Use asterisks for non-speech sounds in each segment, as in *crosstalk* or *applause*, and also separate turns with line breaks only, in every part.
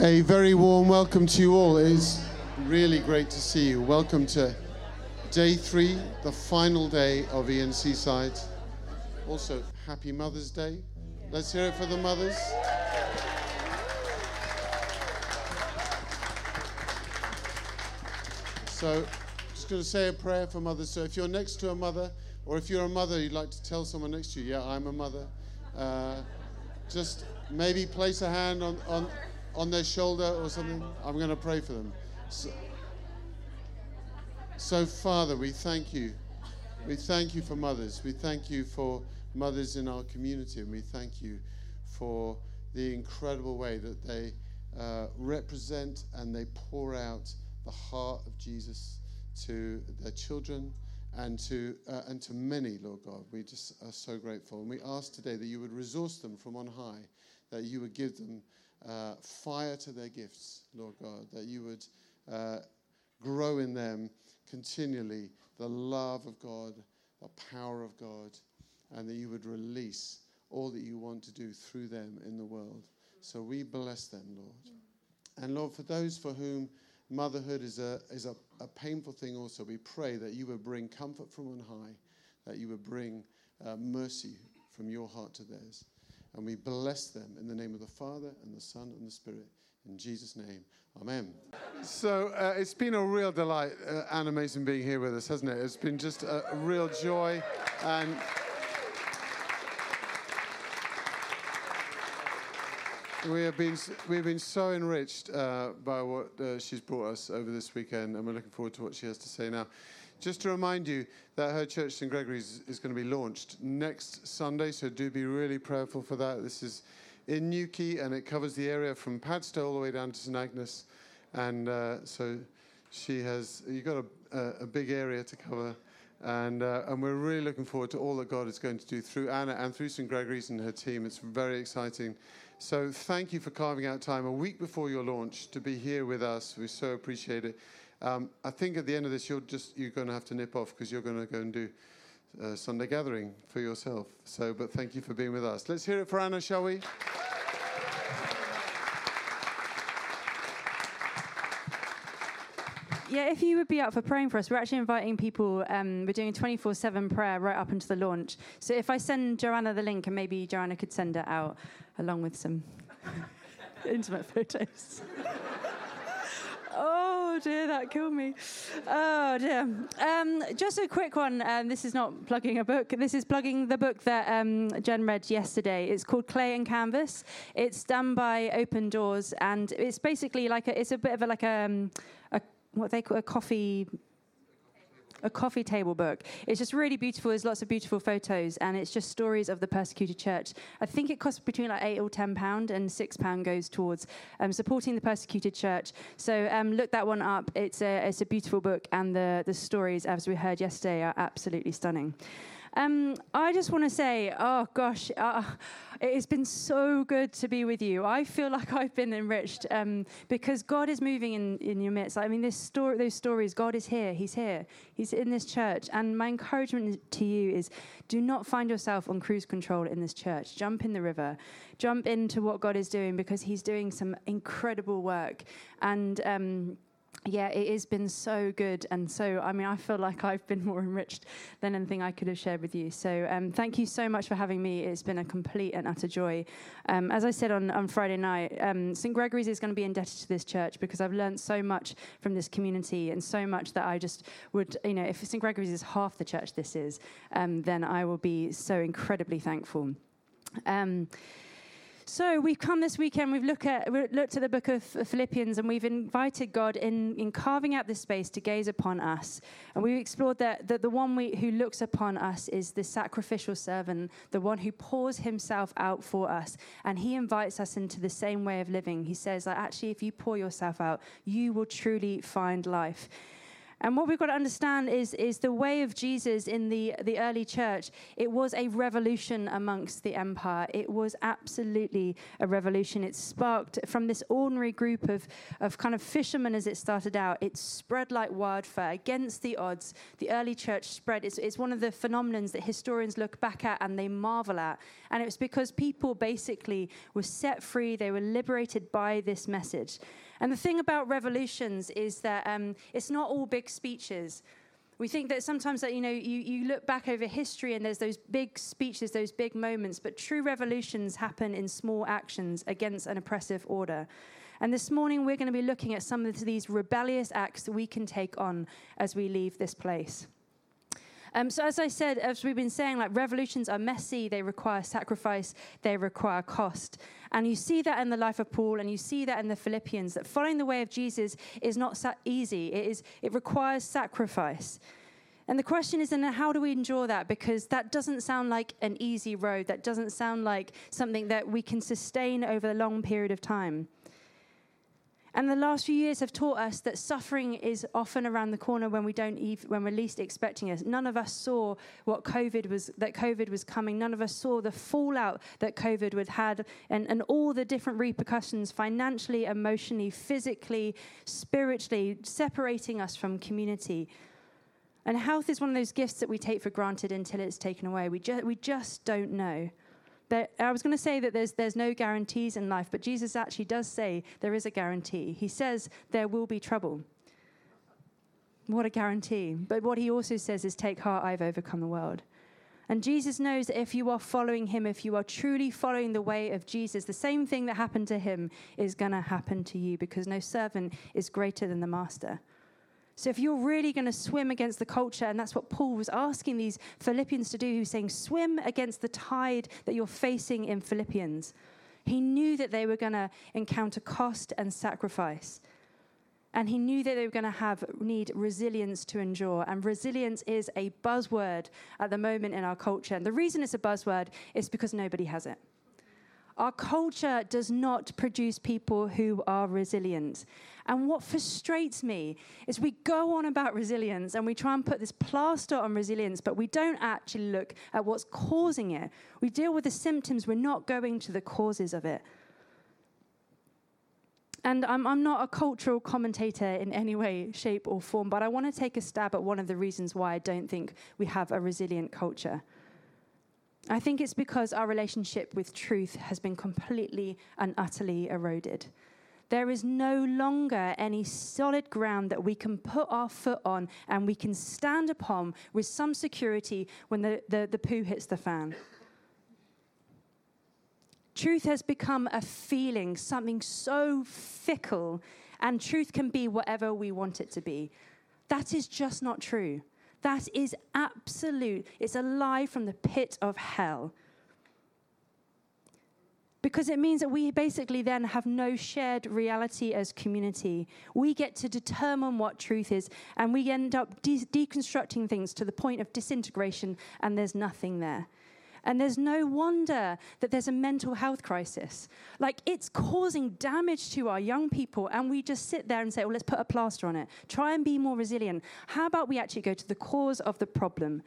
A very warm welcome to you all. It is really great to see you. Welcome to day three, the final day of ENCside. Also, happy Mother's Day. Let's hear it for the mothers. So, just going to say a prayer for mothers. So, if you're next to a mother, or if you're a mother, you'd like to tell someone next to you, yeah, I'm a mother. Uh, just maybe place a hand on, on, on their shoulder or something. I'm going to pray for them. So, so, Father, we thank you. We thank you for mothers. We thank you for mothers in our community, and we thank you for the incredible way that they uh, represent and they pour out the heart of Jesus to their children and to, uh, and to many, Lord God. We just are so grateful. And we ask today that you would resource them from on high, that you would give them uh, fire to their gifts, Lord God, that you would uh, grow in them continually the love of God, the power of God, and that you would release all that you want to do through them in the world. So we bless them, Lord. And Lord, for those for whom motherhood is a, is a, a painful thing also, we pray that you would bring comfort from on high, that you would bring uh, mercy from your heart to theirs. And we bless them in the name of the Father and the Son and the Spirit. In Jesus' name, Amen. So uh, it's been a real delight, uh, Mason, being here with us, hasn't it? It's been just a, a real joy. And we have been, we've been so enriched uh, by what uh, she's brought us over this weekend, and we're looking forward to what she has to say now. Just to remind you that her church, St. Gregory's, is going to be launched next Sunday, so do be really prayerful for that. This is in Newquay, and it covers the area from Padstow all the way down to St Agnes. And uh, so she has, you've got a, a, a big area to cover. And, uh, and we're really looking forward to all that God is going to do through Anna and through St. Gregory's and her team. It's very exciting. So thank you for carving out time a week before your launch to be here with us. We so appreciate it. Um, I think at the end of this, you're just you're going to have to nip off because you're going to go and do uh, Sunday gathering for yourself. So, but thank you for being with us. Let's hear it for Anna, shall we?
Yeah, if you would be up for praying for us, we're actually inviting people. Um, we're doing a 24 7 prayer right up until the launch. So if I send Joanna the link, and maybe Joanna could send it out along with some *laughs* intimate photos. *laughs* oh dear, that killed me. Oh dear. Um, just a quick one. Um, this is not plugging a book. This is plugging the book that um, Jen read yesterday. It's called Clay and Canvas. It's done by Open Doors, and it's basically like a, it's a bit of a, like a, um, a what they call a coffee a coffee table book. It's just really beautiful. There's lots of beautiful photos, and it's just stories of the persecuted church. I think it costs between like eight or ten pound, and six pound goes towards um, supporting the persecuted church. So um, look that one up. It's a it's a beautiful book, and the the stories, as we heard yesterday, are absolutely stunning. Um, I just want to say, oh gosh, uh, it has been so good to be with you. I feel like I've been enriched um, because God is moving in, in your midst. I mean, this story, those stories, God is here. He's here. He's in this church. And my encouragement to you is do not find yourself on cruise control in this church. Jump in the river. Jump into what God is doing because He's doing some incredible work. And um, yeah, it has been so good. And so, I mean, I feel like I've been more *laughs* enriched than anything I could have shared with you. So, um, thank you so much for having me. It's been a complete and utter joy. Um, as I said on, on Friday night, um, St. Gregory's is going to be indebted to this church because I've learned so much from this community and so much that I just would, you know, if St. Gregory's is half the church this is, um, then I will be so incredibly thankful. So we've come this weekend, we've looked at, we looked at the book of Philippians, and we've invited God in, in carving out this space to gaze upon us. And we've explored that, that the one we, who looks upon us is the sacrificial servant, the one who pours himself out for us. And he invites us into the same way of living. He says actually, if you pour yourself out, you will truly find life. And what we've got to understand is, is the way of Jesus in the, the early church, it was a revolution amongst the empire. It was absolutely a revolution. It sparked from this ordinary group of, of kind of fishermen as it started out, it spread like wildfire against the odds. The early church spread. It's, it's one of the phenomenons that historians look back at and they marvel at. And it was because people basically were set free, they were liberated by this message. And the thing about revolutions is that um, it's not all big speeches. We think that sometimes that you know you, you look back over history and there's those big speeches, those big moments, but true revolutions happen in small actions against an oppressive order. And this morning we're going to be looking at some of these rebellious acts that we can take on as we leave this place. Um, so, as I said, as we've been saying, like revolutions are messy, they require sacrifice, they require cost. And you see that in the life of Paul, and you see that in the Philippians, that following the way of Jesus is not sa- easy, it, is, it requires sacrifice. And the question is then, how do we endure that? Because that doesn't sound like an easy road, that doesn't sound like something that we can sustain over a long period of time. And the last few years have taught us that suffering is often around the corner when we don't even, when we're least expecting it. None of us saw what COVID was that COVID was coming. None of us saw the fallout that COVID would had and, and all the different repercussions financially, emotionally, physically, spiritually, separating us from community. And health is one of those gifts that we take for granted until it's taken away. We, ju- we just don't know. There, I was going to say that there's, there's no guarantees in life, but Jesus actually does say there is a guarantee. He says there will be trouble. What a guarantee. But what he also says is, Take heart, I've overcome the world. And Jesus knows that if you are following him, if you are truly following the way of Jesus, the same thing that happened to him is going to happen to you because no servant is greater than the master. So, if you're really going to swim against the culture, and that's what Paul was asking these Philippians to do, he was saying, swim against the tide that you're facing in Philippians. He knew that they were going to encounter cost and sacrifice. And he knew that they were going to have need resilience to endure. And resilience is a buzzword at the moment in our culture. And the reason it's a buzzword is because nobody has it. Our culture does not produce people who are resilient. And what frustrates me is we go on about resilience and we try and put this plaster on resilience, but we don't actually look at what's causing it. We deal with the symptoms, we're not going to the causes of it. And I'm, I'm not a cultural commentator in any way, shape, or form, but I want to take a stab at one of the reasons why I don't think we have a resilient culture. I think it's because our relationship with truth has been completely and utterly eroded. There is no longer any solid ground that we can put our foot on and we can stand upon with some security when the, the, the poo hits the fan. Truth has become a feeling, something so fickle, and truth can be whatever we want it to be. That is just not true. That is absolute. It's a lie from the pit of hell. Because it means that we basically then have no shared reality as community. We get to determine what truth is, and we end up de- deconstructing things to the point of disintegration, and there's nothing there. And there's no wonder that there's a mental health crisis. Like, it's causing damage to our young people, and we just sit there and say, well, let's put a plaster on it. Try and be more resilient. How about we actually go to the cause of the problem?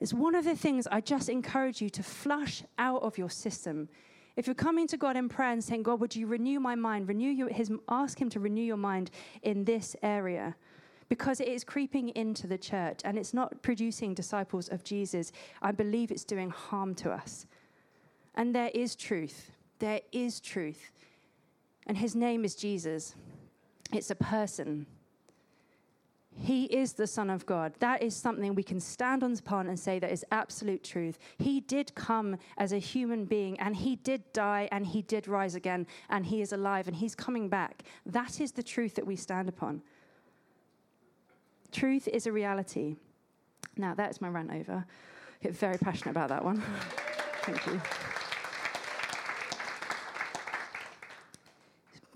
It's one of the things I just encourage you to flush out of your system. If you're coming to God in prayer and saying, God, would you renew my mind, renew your, his, ask Him to renew your mind in this area because it is creeping into the church and it's not producing disciples of Jesus, I believe it's doing harm to us. And there is truth. There is truth. And his name is Jesus. It's a person. He is the Son of God. That is something we can stand on upon and say that is absolute truth. He did come as a human being and he did die and he did rise again and he is alive and he's coming back. That is the truth that we stand upon. Truth is a reality. Now, that is my rant over. I get very passionate about that one. Thank you.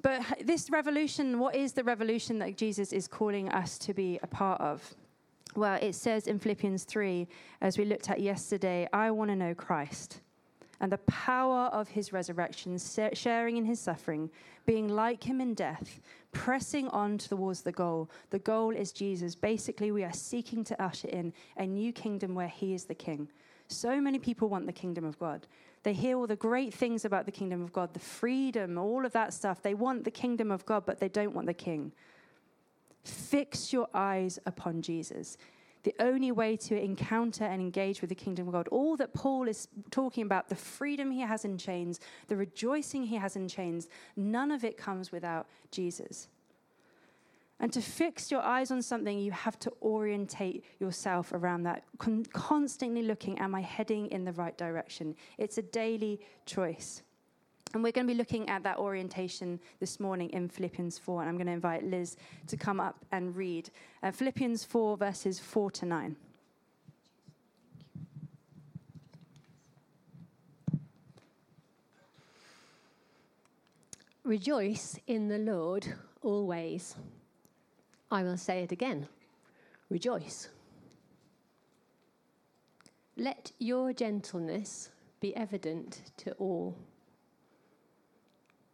But this revolution, what is the revolution that Jesus is calling us to be a part of? Well, it says in Philippians 3, as we looked at yesterday, I want to know Christ. and the power of his resurrection, sharing in his suffering, being like him in death, pressing on towards the goal. The goal is Jesus. Basically, we are seeking to usher in a new kingdom where he is the king. So many people want the kingdom of God. They hear all the great things about the kingdom of God, the freedom, all of that stuff. They want the kingdom of God, but they don't want the king. Fix your eyes upon Jesus the only way to encounter and engage with the kingdom of God. All that Paul is talking about, the freedom he has in chains, the rejoicing he has in chains, none of it comes without Jesus. And to fix your eyes on something, you have to orientate yourself around that, con- constantly looking, am I heading in the right direction? It's a daily choice. And we're going to be looking at that orientation this morning in Philippians 4. And I'm going to invite Liz to come up and read uh, Philippians 4, verses 4 to 9.
Rejoice in the Lord always. I will say it again rejoice. Let your gentleness be evident to all.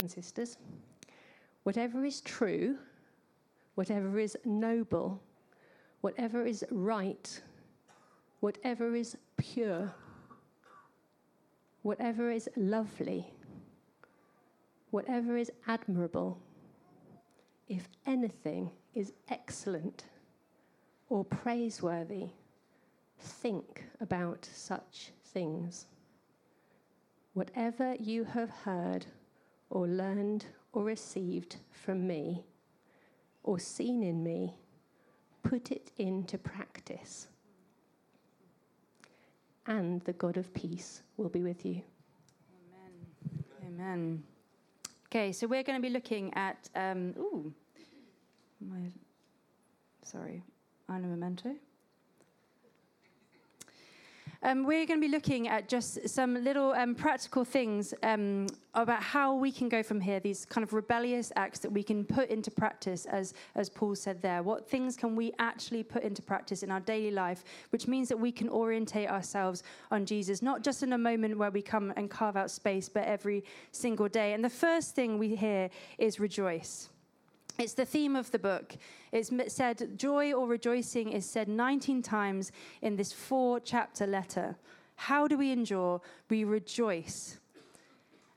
and sisters, whatever is true, whatever is noble, whatever is right, whatever is pure, whatever is lovely, whatever is admirable, if anything is excellent or praiseworthy, think about such things. Whatever you have heard or learned or received from me or seen in me, put it into practice. And the God of peace will be with you.
Amen. Amen. Okay, so we're going to be looking at. Um, ooh, my, sorry, know memento. Um, we're going to be looking at just some little um, practical things um, about how we can go from here, these kind of rebellious acts that we can put into practice, as, as Paul said there. What things can we actually put into practice in our daily life, which means that we can orientate ourselves on Jesus, not just in a moment where we come and carve out space, but every single day. And the first thing we hear is rejoice. It's the theme of the book. It's said, joy or rejoicing is said 19 times in this four chapter letter. How do we endure? We rejoice.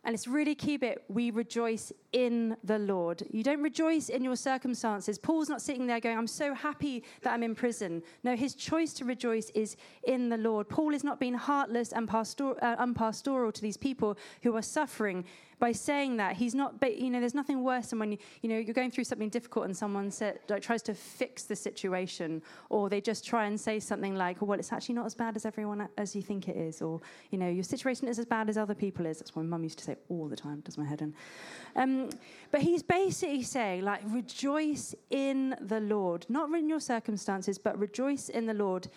And it's really key bit. We rejoice in the Lord. You don't rejoice in your circumstances. Paul's not sitting there going, I'm so happy that I'm in prison. No, his choice to rejoice is in the Lord. Paul is not being heartless and pastor- uh, unpastoral to these people who are suffering by saying that he's not but you know there's nothing worse than when you, you know you're going through something difficult and someone said, like, tries to fix the situation or they just try and say something like well it's actually not as bad as everyone as you think it is or you know your situation is as bad as other people is. That's what my mum used to say all the time does my head in. Um, but he's basically saying like rejoice in the lord not in your circumstances but rejoice in the lord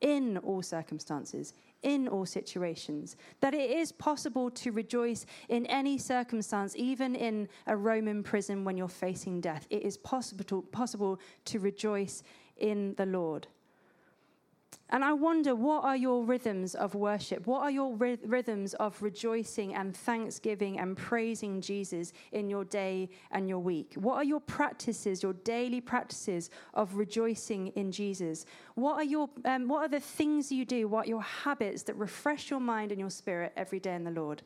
in all circumstances in all situations, that it is possible to rejoice in any circumstance, even in a Roman prison when you're facing death. It is possible to, possible to rejoice in the Lord. And I wonder, what are your rhythms of worship? What are your rhythms of rejoicing and thanksgiving and praising Jesus in your day and your week? What are your practices, your daily practices of rejoicing in Jesus? What are, your, um, what are the things you do? What are your habits that refresh your mind and your spirit every day in the Lord?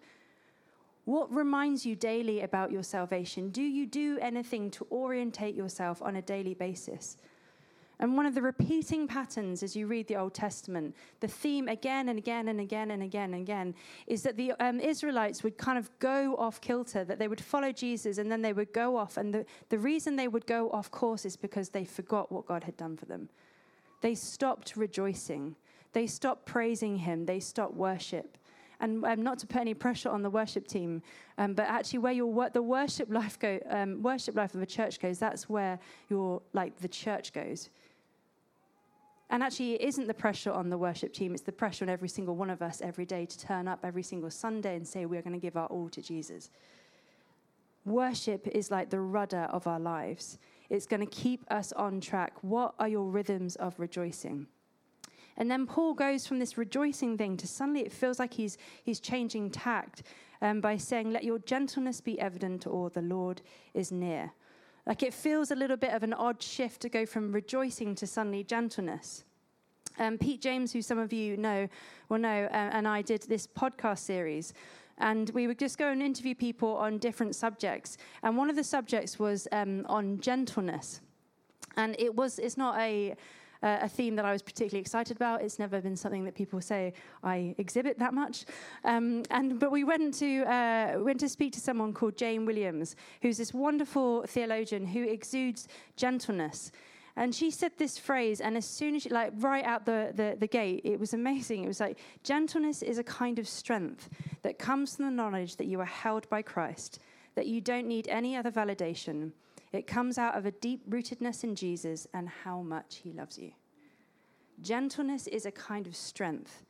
What reminds you daily about your salvation? Do you do anything to orientate yourself on a daily basis? And one of the repeating patterns as you read the Old Testament, the theme again and again and again and again and again, is that the um, Israelites would kind of go off kilter, that they would follow Jesus and then they would go off. And the, the reason they would go off course is because they forgot what God had done for them. They stopped rejoicing, they stopped praising Him, they stopped worship. And um, not to put any pressure on the worship team, um, but actually, where your wor- the worship life go, um, worship life of a church goes, that's where your like the church goes. And actually, it isn't the pressure on the worship team, it's the pressure on every single one of us every day to turn up every single Sunday and say, We're going to give our all to Jesus. Worship is like the rudder of our lives, it's going to keep us on track. What are your rhythms of rejoicing? And then Paul goes from this rejoicing thing to suddenly it feels like he's, he's changing tact um, by saying, Let your gentleness be evident to all, the Lord is near. Like it feels a little bit of an odd shift to go from rejoicing to suddenly gentleness. Um, Pete James, who some of you know, will know, uh, and I did this podcast series. And we would just go and interview people on different subjects. And one of the subjects was um, on gentleness. And it was, it's not a, uh, a theme that I was particularly excited about. It's never been something that people say I exhibit that much. Um, and but we went to uh, went to speak to someone called Jane Williams, who's this wonderful theologian who exudes gentleness. And she said this phrase, and as soon as she, like, right out the, the, the gate, it was amazing. It was like, gentleness is a kind of strength that comes from the knowledge that you are held by Christ, that you don't need any other validation, it comes out of a deep rootedness in Jesus and how much he loves you. Gentleness is a kind of strength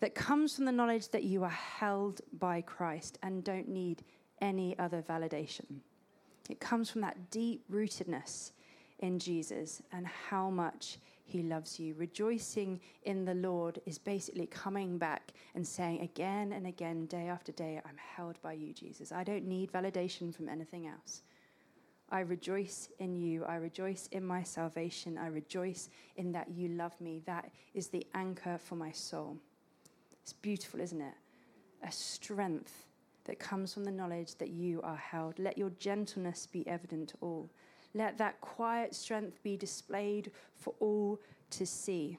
that comes from the knowledge that you are held by Christ and don't need any other validation. It comes from that deep rootedness in Jesus and how much he loves you. Rejoicing in the Lord is basically coming back and saying again and again, day after day, I'm held by you, Jesus. I don't need validation from anything else. I rejoice in you. I rejoice in my salvation. I rejoice in that you love me. That is the anchor for my soul. It's beautiful, isn't it? A strength that comes from the knowledge that you are held. Let your gentleness be evident to all. Let that quiet strength be displayed for all to see.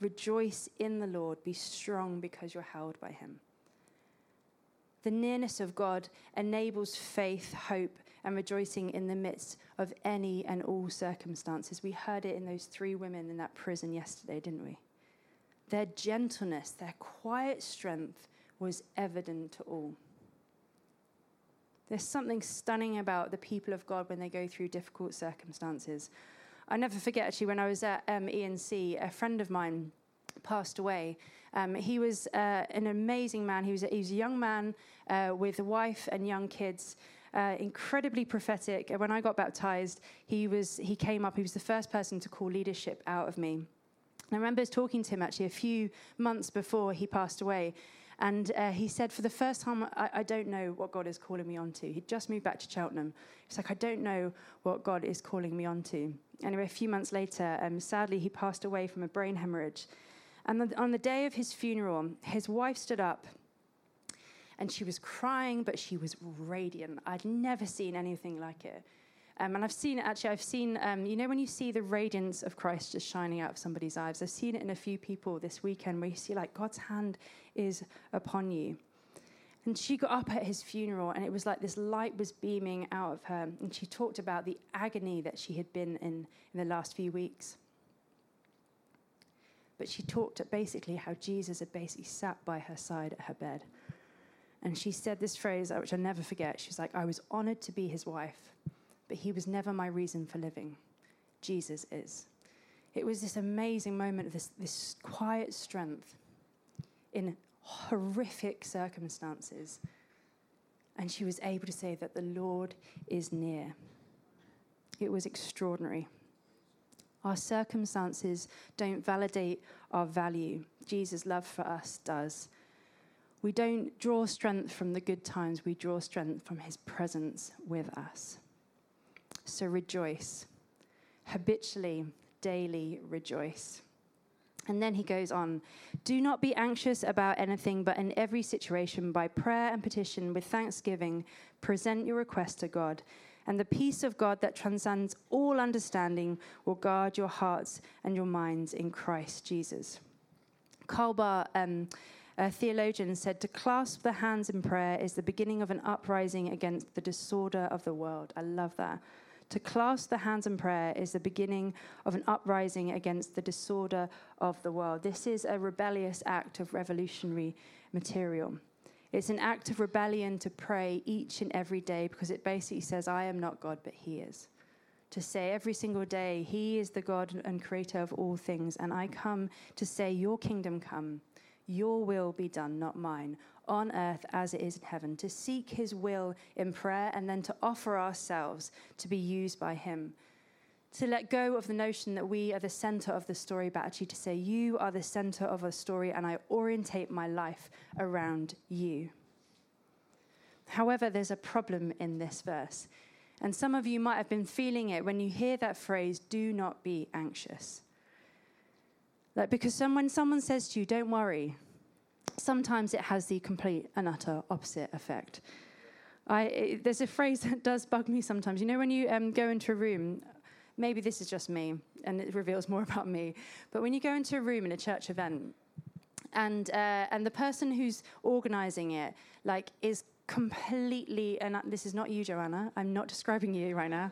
Rejoice in the Lord. Be strong because you're held by him. The nearness of God enables faith, hope, and rejoicing in the midst of any and all circumstances. We heard it in those three women in that prison yesterday, didn't we? Their gentleness, their quiet strength was evident to all. There's something stunning about the people of God when they go through difficult circumstances. I never forget, actually, when I was at um, ENC, a friend of mine passed away. Um, he was uh, an amazing man. He was a, he was a young man uh, with a wife and young kids. Uh, incredibly prophetic. When I got baptized, he was he came up. He was the first person to call leadership out of me. And I remember talking to him actually a few months before he passed away, and uh, he said, For the first time, I, I, don't know what God is calling me onto. He'd just moved back to Cheltenham. He's like, I don't know what God is calling me onto. Anyway, a few months later, um, sadly, he passed away from a brain hemorrhage. And on the day of his funeral, his wife stood up and she was crying, but she was radiant. I'd never seen anything like it. Um, and I've seen actually, I've seen, um, you know, when you see the radiance of Christ just shining out of somebody's eyes, I've seen it in a few people this weekend where you see like God's hand is upon you. And she got up at his funeral, and it was like this light was beaming out of her. And she talked about the agony that she had been in in the last few weeks. But she talked basically how Jesus had basically sat by her side at her bed. And she said this phrase, uh, which I'll never forget. She's like, I was honored to be his wife, but he was never my reason for living. Jesus is. It was this amazing moment of this, this quiet strength in horrific circumstances. And she was able to say that the Lord is near. It was extraordinary. Our circumstances don't validate our value. Jesus' love for us does. We don't draw strength from the good times, we draw strength from his presence with us. So rejoice. Habitually, daily rejoice. And then he goes on Do not be anxious about anything, but in every situation, by prayer and petition, with thanksgiving, present your request to God and the peace of God that transcends all understanding will guard your hearts and your minds in Christ Jesus. Karl Barth, um, a theologian, said to clasp the hands in prayer is the beginning of an uprising against the disorder of the world. I love that. To clasp the hands in prayer is the beginning of an uprising against the disorder of the world. This is a rebellious act of revolutionary material. It's an act of rebellion to pray each and every day because it basically says, I am not God, but He is. To say every single day, He is the God and creator of all things, and I come to say, Your kingdom come, Your will be done, not mine on earth as it is in heaven, to seek his will in prayer and then to offer ourselves to be used by him. To let go of the notion that we are the center of the story, but actually to say, You are the center of a story, and I orientate my life around you. However, there's a problem in this verse. And some of you might have been feeling it when you hear that phrase, do not be anxious. Like, because some, when someone says to you, don't worry, sometimes it has the complete and utter opposite effect. I, it, there's a phrase *laughs* that does bug me sometimes. You know, when you um, go into a room, maybe this is just me and it reveals more *laughs* about me, but when you go into a room in a church event, and, uh, and the person who's organizing it, like, is completely, and this is not you, Joanna, I'm not describing you right now,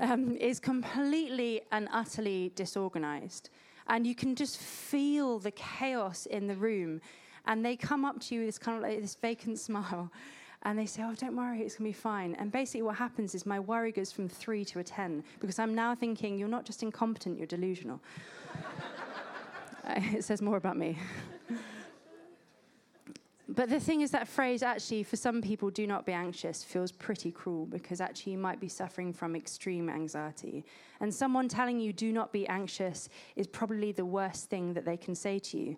um, is completely and utterly disorganized and you can just feel the chaos in the room. And they come up to you with this kind of like this vacant *laughs* smile. And they say, Oh, don't worry, it's going to be fine. And basically, what happens is my worry goes from three to a 10 because I'm now thinking, You're not just incompetent, you're delusional. *laughs* it says more about me. But the thing is, that phrase actually, for some people, do not be anxious, feels pretty cruel because actually you might be suffering from extreme anxiety. And someone telling you, do not be anxious, is probably the worst thing that they can say to you.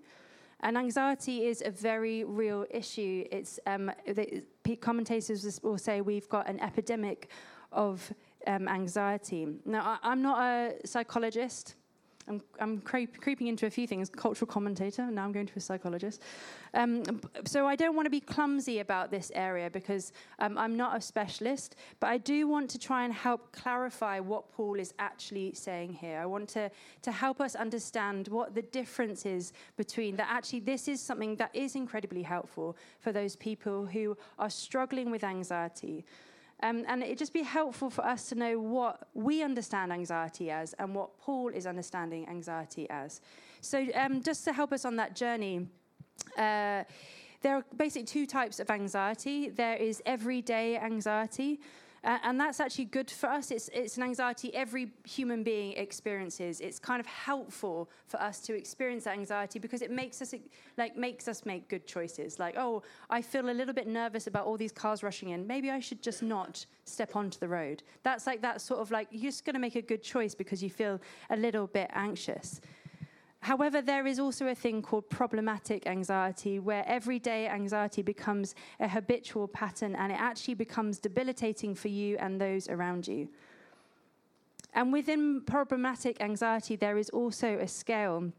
And anxiety is a very real issue. It's um, commentators will say we've got an epidemic of um, anxiety. Now, I, I'm not a psychologist. I'm, I'm creep, creeping into a few things cultural commentator, now I'm going to a psychologist. Um, so I don't want to be clumsy about this area because um, I'm not a specialist, but I do want to try and help clarify what Paul is actually saying here. I want to, to help us understand what the difference is between that. Actually, this is something that is incredibly helpful for those people who are struggling with anxiety. Um, and it'd just be helpful for us to know what we understand anxiety as and what Paul is understanding anxiety as. So, um, just to help us on that journey, uh, there are basically two types of anxiety there is everyday anxiety, and that's actually good for us. It's, it's an anxiety every human being experiences. It's kind of helpful for us to experience that anxiety because it makes us like makes us make good choices. Like, oh, I feel a little bit nervous about all these cars rushing in. Maybe I should just not step onto the road. That's like that sort of like you're just going to make a good choice because you feel a little bit anxious. However, there is also a thing called problematic anxiety, where everyday anxiety becomes a habitual pattern and it actually becomes debilitating for you and those around you. And within problematic anxiety, there is also a scale.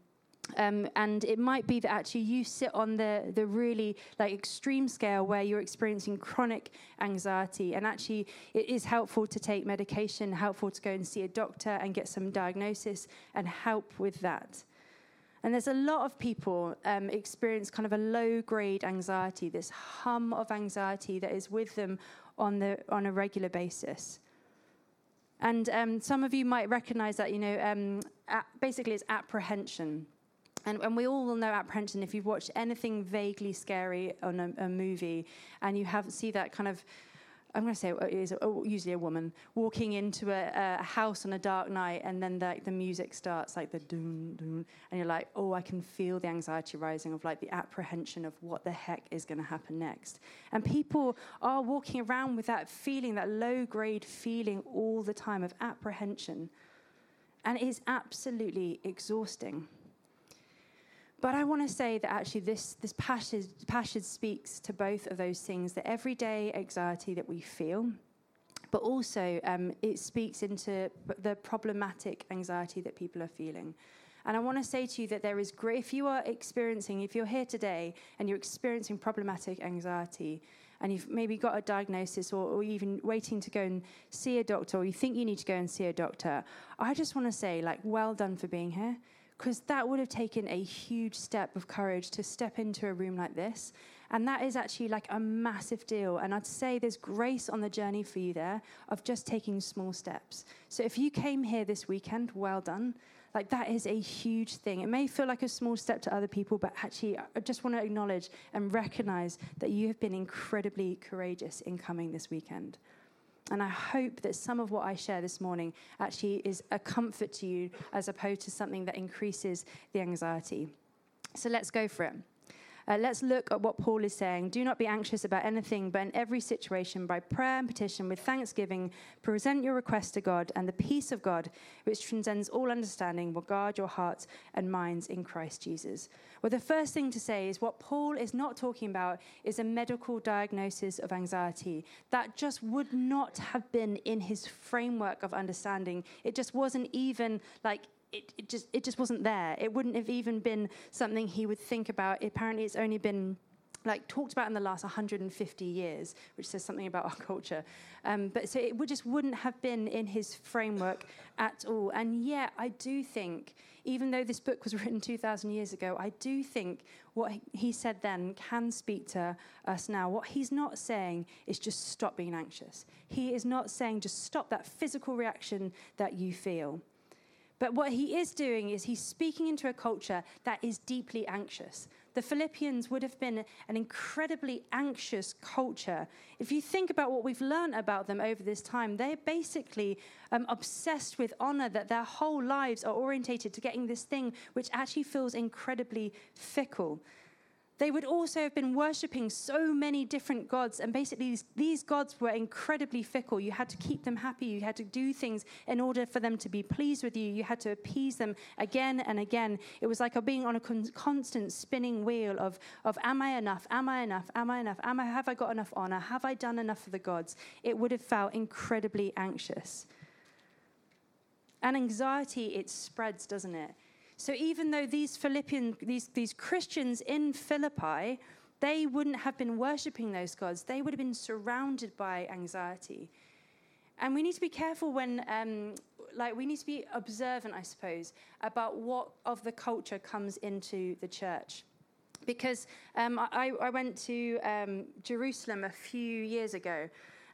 Um, and it might be that actually you sit on the, the really like extreme scale where you're experiencing chronic anxiety and actually it is helpful to take medication helpful to go and see a doctor and get some diagnosis and help with that and there's a lot of people um, experience kind of a low grade anxiety, this hum of anxiety that is with them on, the, on a regular basis. And um, some of you might recognize that, you know, um, basically it's apprehension. And, and, we all will know apprehension if you've watched anything vaguely scary on a, a movie and you have see that kind of I'm going to say it is uh, usually a woman walking into a, a, house on a dark night, and then the, the music starts like the doom doom, and you're like, oh, I can feel the anxiety rising of like the apprehension of what the heck is going to happen next. And people are walking around with that feeling, that low grade feeling all the time of apprehension, and it is absolutely exhausting. But I want to say that actually this, this passage, passage speaks to both of those things the everyday anxiety that we feel, but also um, it speaks into the problematic anxiety that people are feeling. And I want to say to you that there is great, if you are experiencing, if you're here today and you're experiencing problematic anxiety, and you've maybe got a diagnosis or, or, even waiting to go and see a doctor, or you think you need to go and see a doctor, I just want to say, like, well done for being here because that would have taken a huge step of courage to step into a room like this And that is actually like a massive deal. And I'd say there's grace on the journey for you there of just taking small steps. So if you came here this weekend, well done. Like that is a huge thing. It may feel like a small step to other people, but actually, I just want to acknowledge and recognize that you have been incredibly courageous in coming this weekend. And I hope that some of what I share this morning actually is a comfort to you as opposed to something that increases the anxiety. So let's go for it. Uh, let's look at what Paul is saying. Do not be anxious about anything, but in every situation, by prayer and petition, with thanksgiving, present your request to God, and the peace of God, which transcends all understanding, will guard your hearts and minds in Christ Jesus. Well, the first thing to say is what Paul is not talking about is a medical diagnosis of anxiety. That just would not have been in his framework of understanding. It just wasn't even like it, it just it just wasn't there. It wouldn't have even been something he would think about. Apparently, it's only been like talked about in the last 150 years, which says something about our *laughs* culture. Um, but so it would just wouldn't have been in his framework *laughs* at all. And yet, I do think, even though this book was *laughs* written 2,000 years ago, I do think what he said then can speak to us now. What he's not saying is just stop being anxious. He is not saying just stop that physical reaction that you feel. But what he is doing is he's speaking into a culture that is deeply anxious. The Philippians would have been an incredibly anxious culture. If you think about what we've learned about them over this time, they're basically um, obsessed with honor, that their whole lives are orientated to getting this thing which actually feels incredibly fickle. They would also have been worshipping so many different gods, and basically, these, these, gods were incredibly fickle. You had to keep them happy, you had to do things in order for them to be pleased with you, you had to appease them again and again. It was like being on a con- constant spinning wheel of, of Am I enough? Am I enough? Am I enough? Am I, have I got enough honor? Have I done enough for the gods? It would have felt incredibly anxious. And anxiety, it spreads, doesn't it? So even though these Philippian, these, these Christians in Philippi, they wouldn't have been worshipping those gods, they would have been surrounded by anxiety. And we need to be careful when, um, like, we need to be observant, I suppose, about what of the culture comes into the church. Because um, I, I, went to um, Jerusalem a few years ago,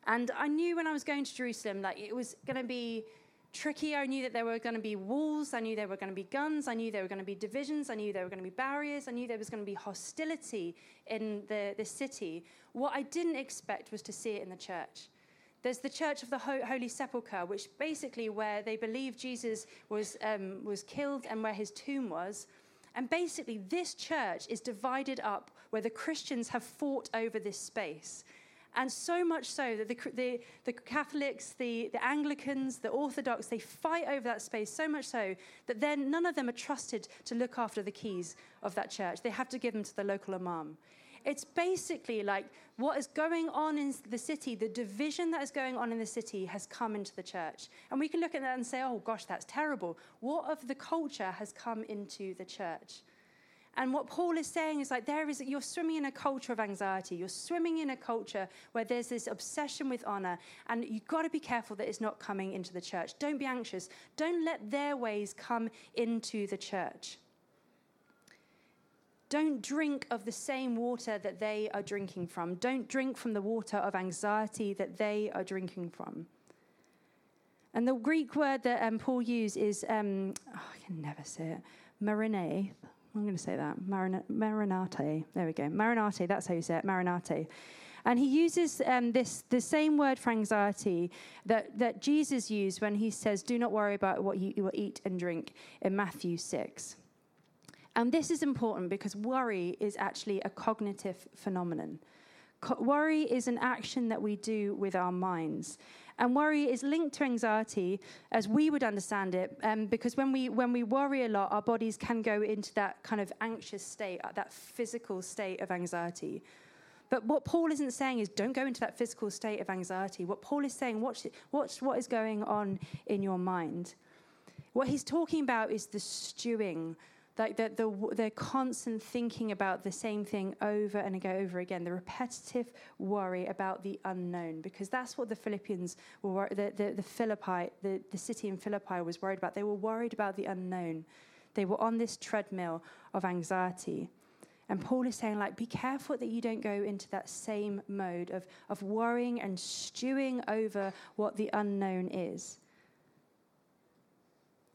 and I knew when I was going to Jerusalem, like, it was going to be tricky. I knew that there were going to be walls. I knew there were going to be guns. I knew there were going to be divisions. I knew there were going to be barriers. I knew there was going to be hostility in the, the city. What I didn't expect was to see it in the church. There's the Church of the Holy Sepulchre, which basically where they believe Jesus was, um, was killed and where his tomb was. And basically, this church is divided up where the Christians have fought over this space. And so much so that the, the, the, Catholics, the, the Anglicans, the Orthodox, they fight over that space so much so that then none of them are trusted to look after the keys of that church. They have to give them to the local imam. It's basically like what is going on in the city, the division that is going on in the city has come into the church. And we can look at that and say, oh gosh, that's terrible. What of the culture has come into the church? And what Paul is saying is like there is you're swimming in a culture of anxiety. You're swimming in a culture where there's this obsession with honor, and you've got to be careful that it's not coming into the church. Don't be anxious. Don't let their ways come into the church. Don't drink of the same water that they are drinking from. Don't drink from the water of anxiety that they are drinking from. And the Greek word that um, Paul used is, um, oh, I can never say it, marinate. I'm going to say that. Marin- marinate. There we go. Marinate, that's how you say it. Marinate. And he uses um, this the same word for anxiety that, that Jesus used when he says, Do not worry about what you, you will eat and drink in Matthew 6. And this is important because worry is actually a cognitive phenomenon. Co- worry is an action that we do with our minds. And worry is linked to anxiety, as we would understand it, um, because when we, when we worry a lot, our bodies can go into that kind of anxious state, uh, that physical state of anxiety. But what Paul isn't saying is don't go into that physical state of anxiety. What Paul is saying, watch, watch what is going on in your mind. What he's talking about is the stewing like the, the, the constant thinking about the same thing over and over again, the repetitive worry about the unknown, because that's what the Philippians were, the, the, the Philippi, the, the city in Philippi was worried about. They were worried about the unknown. They were on this treadmill of anxiety. And Paul is saying, like, be careful that you don't go into that same mode of, of worrying and stewing over what the unknown is.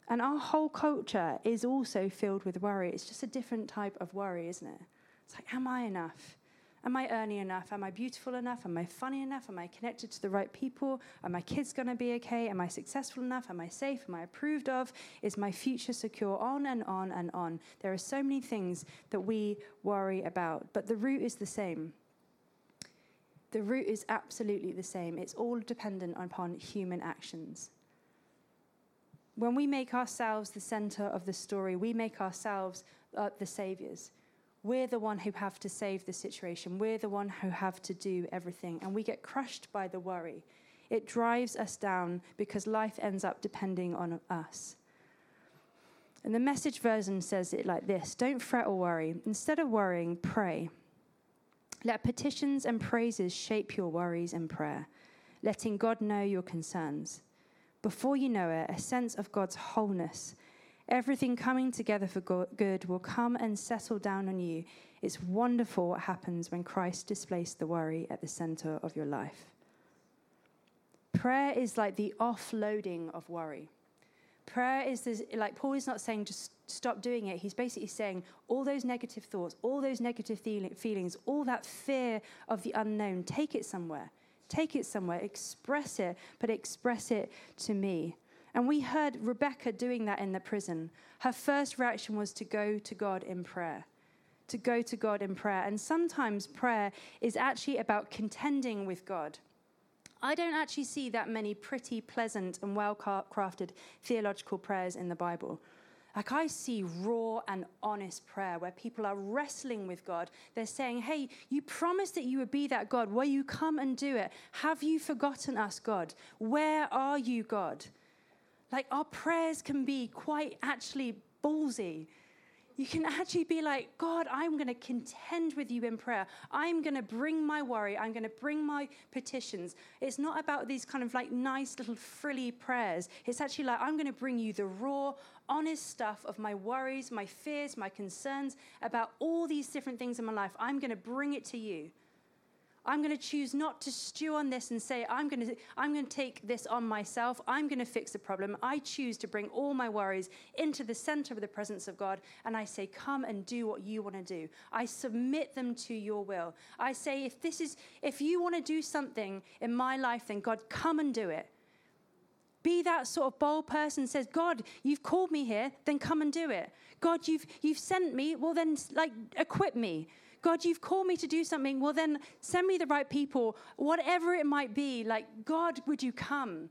And our whole culture is also filled with worry. It's just a different type of worry, isn't it? It's like, am I enough? Am I earning enough? Am I beautiful enough? Am I funny enough? Am I connected to the right people? Are my kids going to be okay? Am I successful enough? Am I safe? Am I approved of? Is my future secure? On and on and on. There are so many things that we worry about, but the root is the same. The root is absolutely the same. It's all dependent upon human actions. When we make ourselves the center of the story, we make ourselves uh, the saviors. We're the one who have to save the situation. We're the one who have to do everything. And we get crushed by the worry. It drives us down because life ends up depending on us. And the message version says it like this Don't fret or worry. Instead of worrying, pray. Let petitions and praises shape your worries and prayer, letting God know your concerns. Before you know it, a sense of God's wholeness Everything coming together for good will come and settle down on you. It's wonderful what happens when Christ displays the worry at the center of your life. Prayer is like the offloading of worry. Prayer is this, like Paul is not saying just stop doing it. He's basically saying all those negative thoughts, all those negative feelings, all that fear of the unknown, take it somewhere. Take it somewhere, express it, but express it to me. And we heard Rebecca doing that in the prison. Her first reaction was to go to God in prayer. To go to God in prayer. And sometimes prayer is actually about contending with God. I don't actually see that many pretty, pleasant, and well crafted theological prayers in the Bible. Like I see raw and honest prayer where people are wrestling with God. They're saying, Hey, you promised that you would be that God. Will you come and do it? Have you forgotten us, God? Where are you, God? Like our prayers can be quite actually ballsy. You can actually be like, God, I'm going to contend with you in prayer. I'm going to bring my worry. I'm going to bring my petitions. It's not about these kind of like nice little frilly prayers. It's actually like, I'm going to bring you the raw, honest stuff of my worries, my fears, my concerns about all these different things in my life. I'm going to bring it to you. I'm going to choose not to stew on this and say, I'm going to, I'm going to take this on myself. I'm going to fix the problem. I choose to bring all my worries into the center of the presence of God. And I say, Come and do what you want to do. I submit them to your will. I say, if this is, if you want to do something in my life, then God, come and do it. Be that sort of bold person says, God, you've called me here, then come and do it. God, you've, you've sent me, well, then, like, equip me. God, you've called me to do something. Well, then send me the right people, whatever it might be. Like, God, would you come?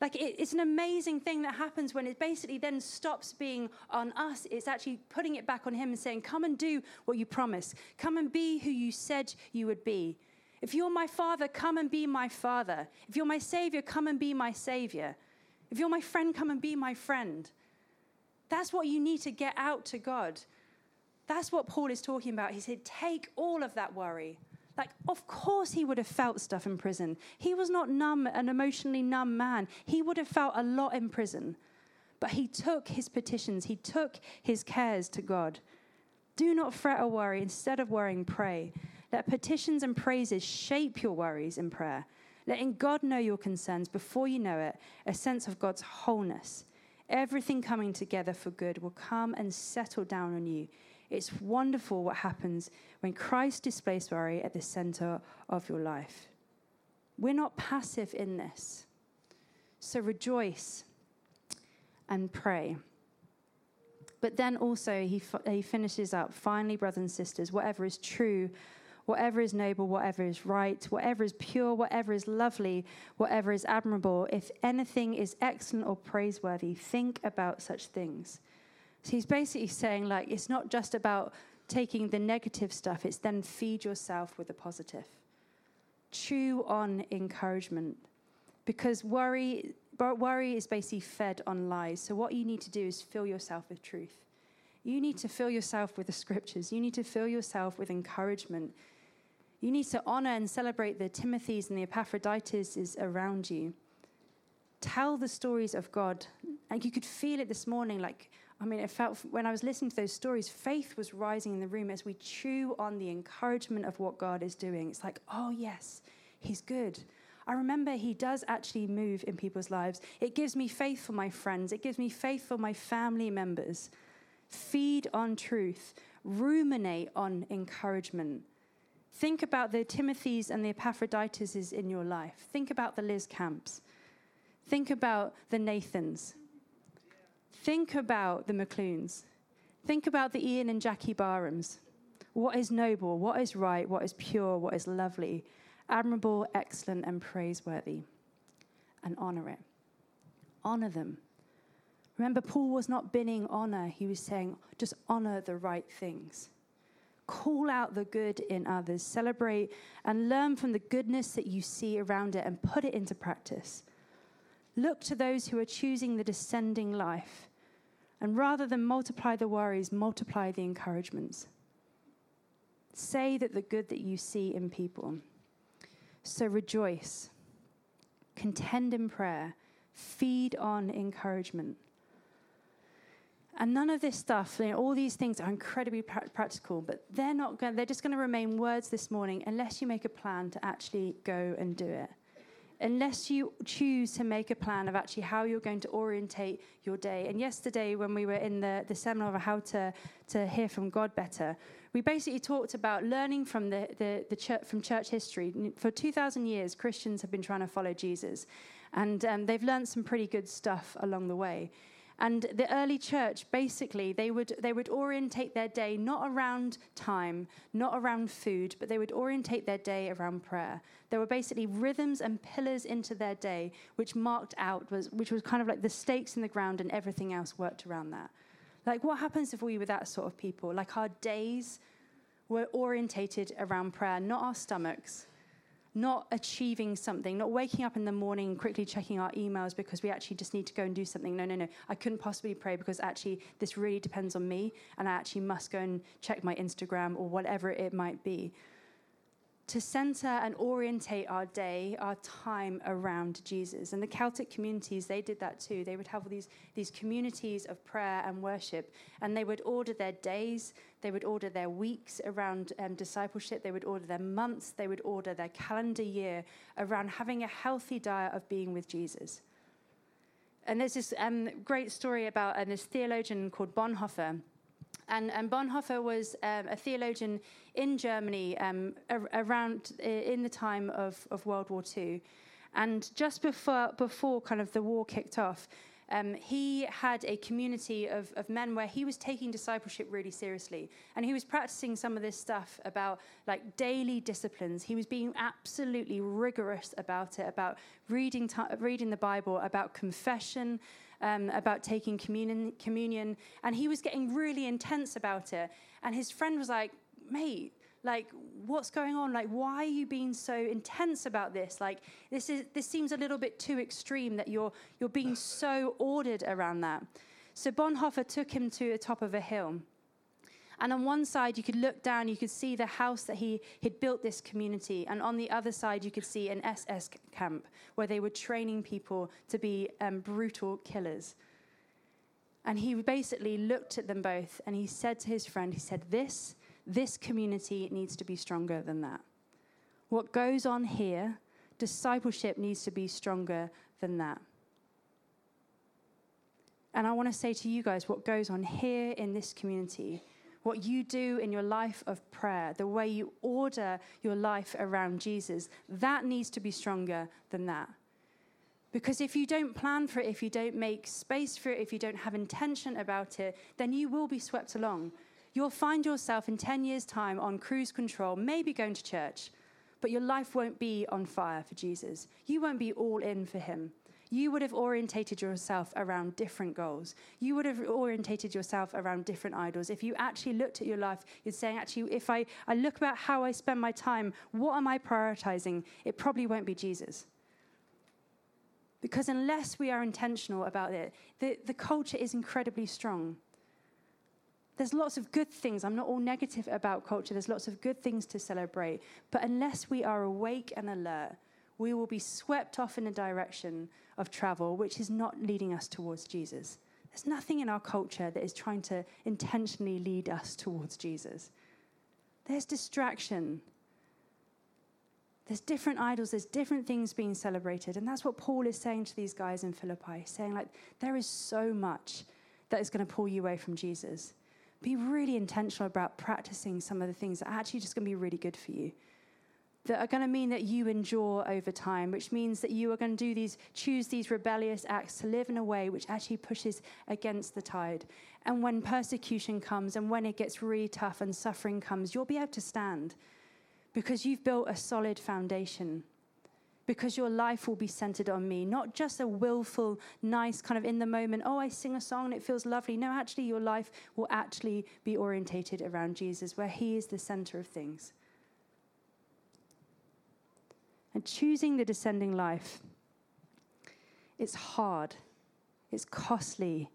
Like, it, it's an amazing thing that happens when it basically then stops being on us. It's actually putting it back on Him and saying, Come and do what you promised. Come and be who you said you would be. If you're my father, come and be my father. If you're my savior, come and be my savior. If you're my friend, come and be my friend. That's what you need to get out to God. That's what Paul is talking about. He said, take all of that worry. Like, of course, he would have felt stuff in prison. He was not numb, an emotionally numb man. He would have felt a lot in prison. But he took his petitions, he took his cares to God. Do not fret or worry. Instead of worrying, pray. Let petitions and praises shape your worries in prayer. Letting God know your concerns before you know it, a sense of God's wholeness. Everything coming together for good will come and settle down on you it's wonderful what happens when Christ displays worry at the center of your life. We're not passive in this. So rejoice and pray. But then also, he, he finishes up finally, brothers and sisters, whatever is true, whatever is noble, whatever is right, whatever is pure, whatever is lovely, whatever is admirable, if anything is excellent or praiseworthy, think about such things. So he's basically saying, like, it's not just about taking the negative stuff, it's then feed yourself with the positive. Chew on encouragement. Because worry, worry is basically fed on lies. So what you need to do is fill yourself with truth. You need to fill yourself with the scriptures. You need to fill yourself with encouragement. You need to honor and celebrate the Timothys and the Epaphroditus around you. Tell the stories of God. And you could feel it this morning, like I mean, it felt when I was listening to those stories, faith was rising in the room as we chew on the encouragement of what God is doing. It's like, oh, yes, He's good. I remember He does actually move in people's lives. It gives me faith for my friends, it gives me faith for my family members. Feed on truth, ruminate on encouragement. Think about the Timothys and the Epaphroditus in your life. Think about the Liz Camps. Think about the Nathans. Think about the McClunes. Think about the Ian and Jackie Barhams. What is noble? What is right? What is pure? What is lovely? Admirable, excellent, and praiseworthy. And honor it. Honor them. Remember, Paul was not binning honor, he was saying, just honor the right things. Call out the good in others, celebrate and learn from the goodness that you see around it and put it into practice. Look to those who are choosing the descending life. And rather than multiply the worries, multiply the encouragements. Say that the good that you see in people. So rejoice, contend in prayer, feed on encouragement. And none of this stuff, you know, all these things are incredibly pra- practical, but they're not going, they're just going to remain words this morning unless you make a plan to actually go and do it unless you choose to make a plan of actually how you're going to orientate your day. And yesterday, when we were in the, the seminar of how to, to hear from God better, we basically talked about learning from the, the, the church, from church history. For 2,000 years, Christians have been trying to follow Jesus, and um, they've learned some pretty good stuff along the way. And the early church, basically, they would, they would orientate their day not around time, not around food, but they would orientate their day around prayer. There were basically rhythms and pillars into their day, which marked out, was, which was kind of like the stakes in the ground, and everything else worked around that. Like, what happens if we were that sort of people? Like, our days were orientated around prayer, not our stomachs, not achieving something, not waking up in the morning quickly checking our emails because we actually just need to go and do something. No, no, no. I couldn't possibly pray because actually this really depends on me and I actually must go and check my Instagram or whatever it might be to center and orientate our day, our time around Jesus. And the Celtic communities, they did that too. They would have these, these communities of prayer and worship, and they would order their days, they would order their weeks around um, discipleship, they would order their months, they would order their calendar year around having a healthy diet of being with Jesus. And there's this um, great story about uh, this theologian called Bonhoeffer and, and Bonhoeffer was um, a theologian in Germany um, ar- around in the time of, of World War II. And just before, before kind of the war kicked off, um, he had a community of, of men where he was taking discipleship really seriously. And he was practicing some of this stuff about like daily disciplines. He was being absolutely rigorous about it, about reading, t- reading the Bible, about confession, um, about taking communion, communion, and he was getting really intense about it. And his friend was like, mate, like what's going on? Like why are you being so intense about this? Like this is this seems a little bit too extreme that you're you're being so ordered around that. So bonhoeffer took him to the top of a hill and on one side, you could look down, you could see the house that he had built this community. And on the other side, you could see an SS camp where they were training people to be um, brutal killers. And he basically looked at them both and he said to his friend, he said, This, this community needs to be stronger than that. What goes on here, discipleship needs to be stronger than that. And I want to say to you guys, what goes on here in this community what you do in your life of prayer, the way you order your life around Jesus, that needs to be stronger than that. Because if you don't plan for it, if you don't make space for it, if you don't have intention about it, then you will be swept along. You'll find yourself in 10 years' time on cruise control, maybe going to church, but your life won't be on fire for Jesus. You won't be all in for him you would have orientated yourself around different goals. You would have orientated yourself around different idols. If you actually looked at your life, you're saying, actually, if I, I look about how I spend my time, what am I prioritizing? It probably won't be Jesus. Because unless we are intentional about it, the, the culture is incredibly strong. There's lots of good things. I'm not all negative about culture. There's lots of good things to celebrate. But unless we are awake and alert, we will be swept off in a direction of travel which is not leading us towards Jesus. There's nothing in our culture that is trying to intentionally lead us towards Jesus. There's distraction. There's different idols, there's different things being celebrated. And that's what Paul is saying to these guys in Philippi, saying, like, there is so much that is going to pull you away from Jesus. Be really intentional about practicing some of the things that are actually just going to be really good for you. That are going to mean that you endure over time, which means that you are going to do these, choose these rebellious acts to live in a way which actually pushes against the tide. And when persecution comes and when it gets really tough and suffering comes, you'll be able to stand because you've built a solid foundation. Because your life will be centered on me, not just a willful, nice kind of in the moment, oh, I sing a song and it feels lovely. No, actually, your life will actually be orientated around Jesus, where He is the center of things. And choosing the descending life, it's hard, it's costly,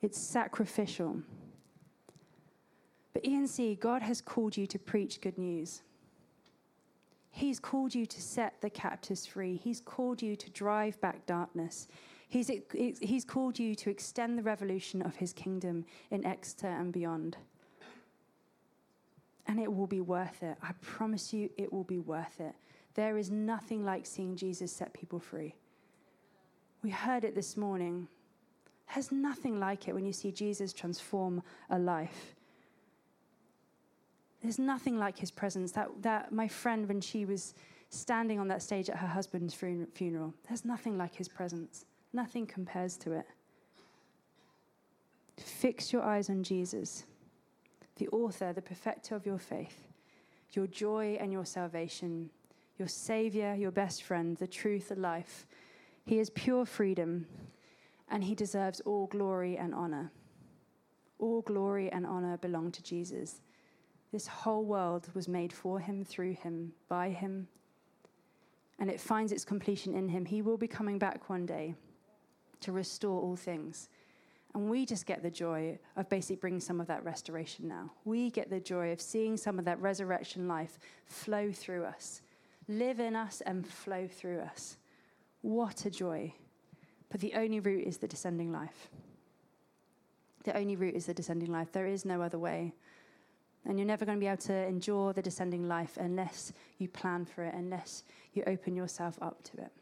it's sacrificial. But ENC, God has called you to preach good news. He's called you to set the captives free. He's called you to drive back darkness. He's, he's called you to extend the revolution of his kingdom in Exeter and beyond. And it will be worth it. I promise you, it will be worth it. There is nothing like seeing Jesus set people free. We heard it this morning. There's nothing like it when you see Jesus transform a life. There's nothing like his presence. That, that my friend, when she was standing on that stage at her husband's funeral, there's nothing like his presence. Nothing compares to it. Fix your eyes on Jesus, the author, the perfecter of your faith, your joy and your salvation, your Savior, your best friend, the truth, the life. He is pure freedom, and he deserves all glory and honor. All glory and honor belong to Jesus. This whole world was made for him, through him, by him, and it finds its completion in him. He will be coming back one day to restore all things. And we just get the joy of basically bringing some of that restoration now. We get the joy of seeing some of that resurrection life flow through us, live in us, and flow through us. What a joy. But the only route is the descending life. The only route is the descending life. There is no other way. And you're never going to be able to endure the descending life unless you plan for it, unless you open yourself up to it.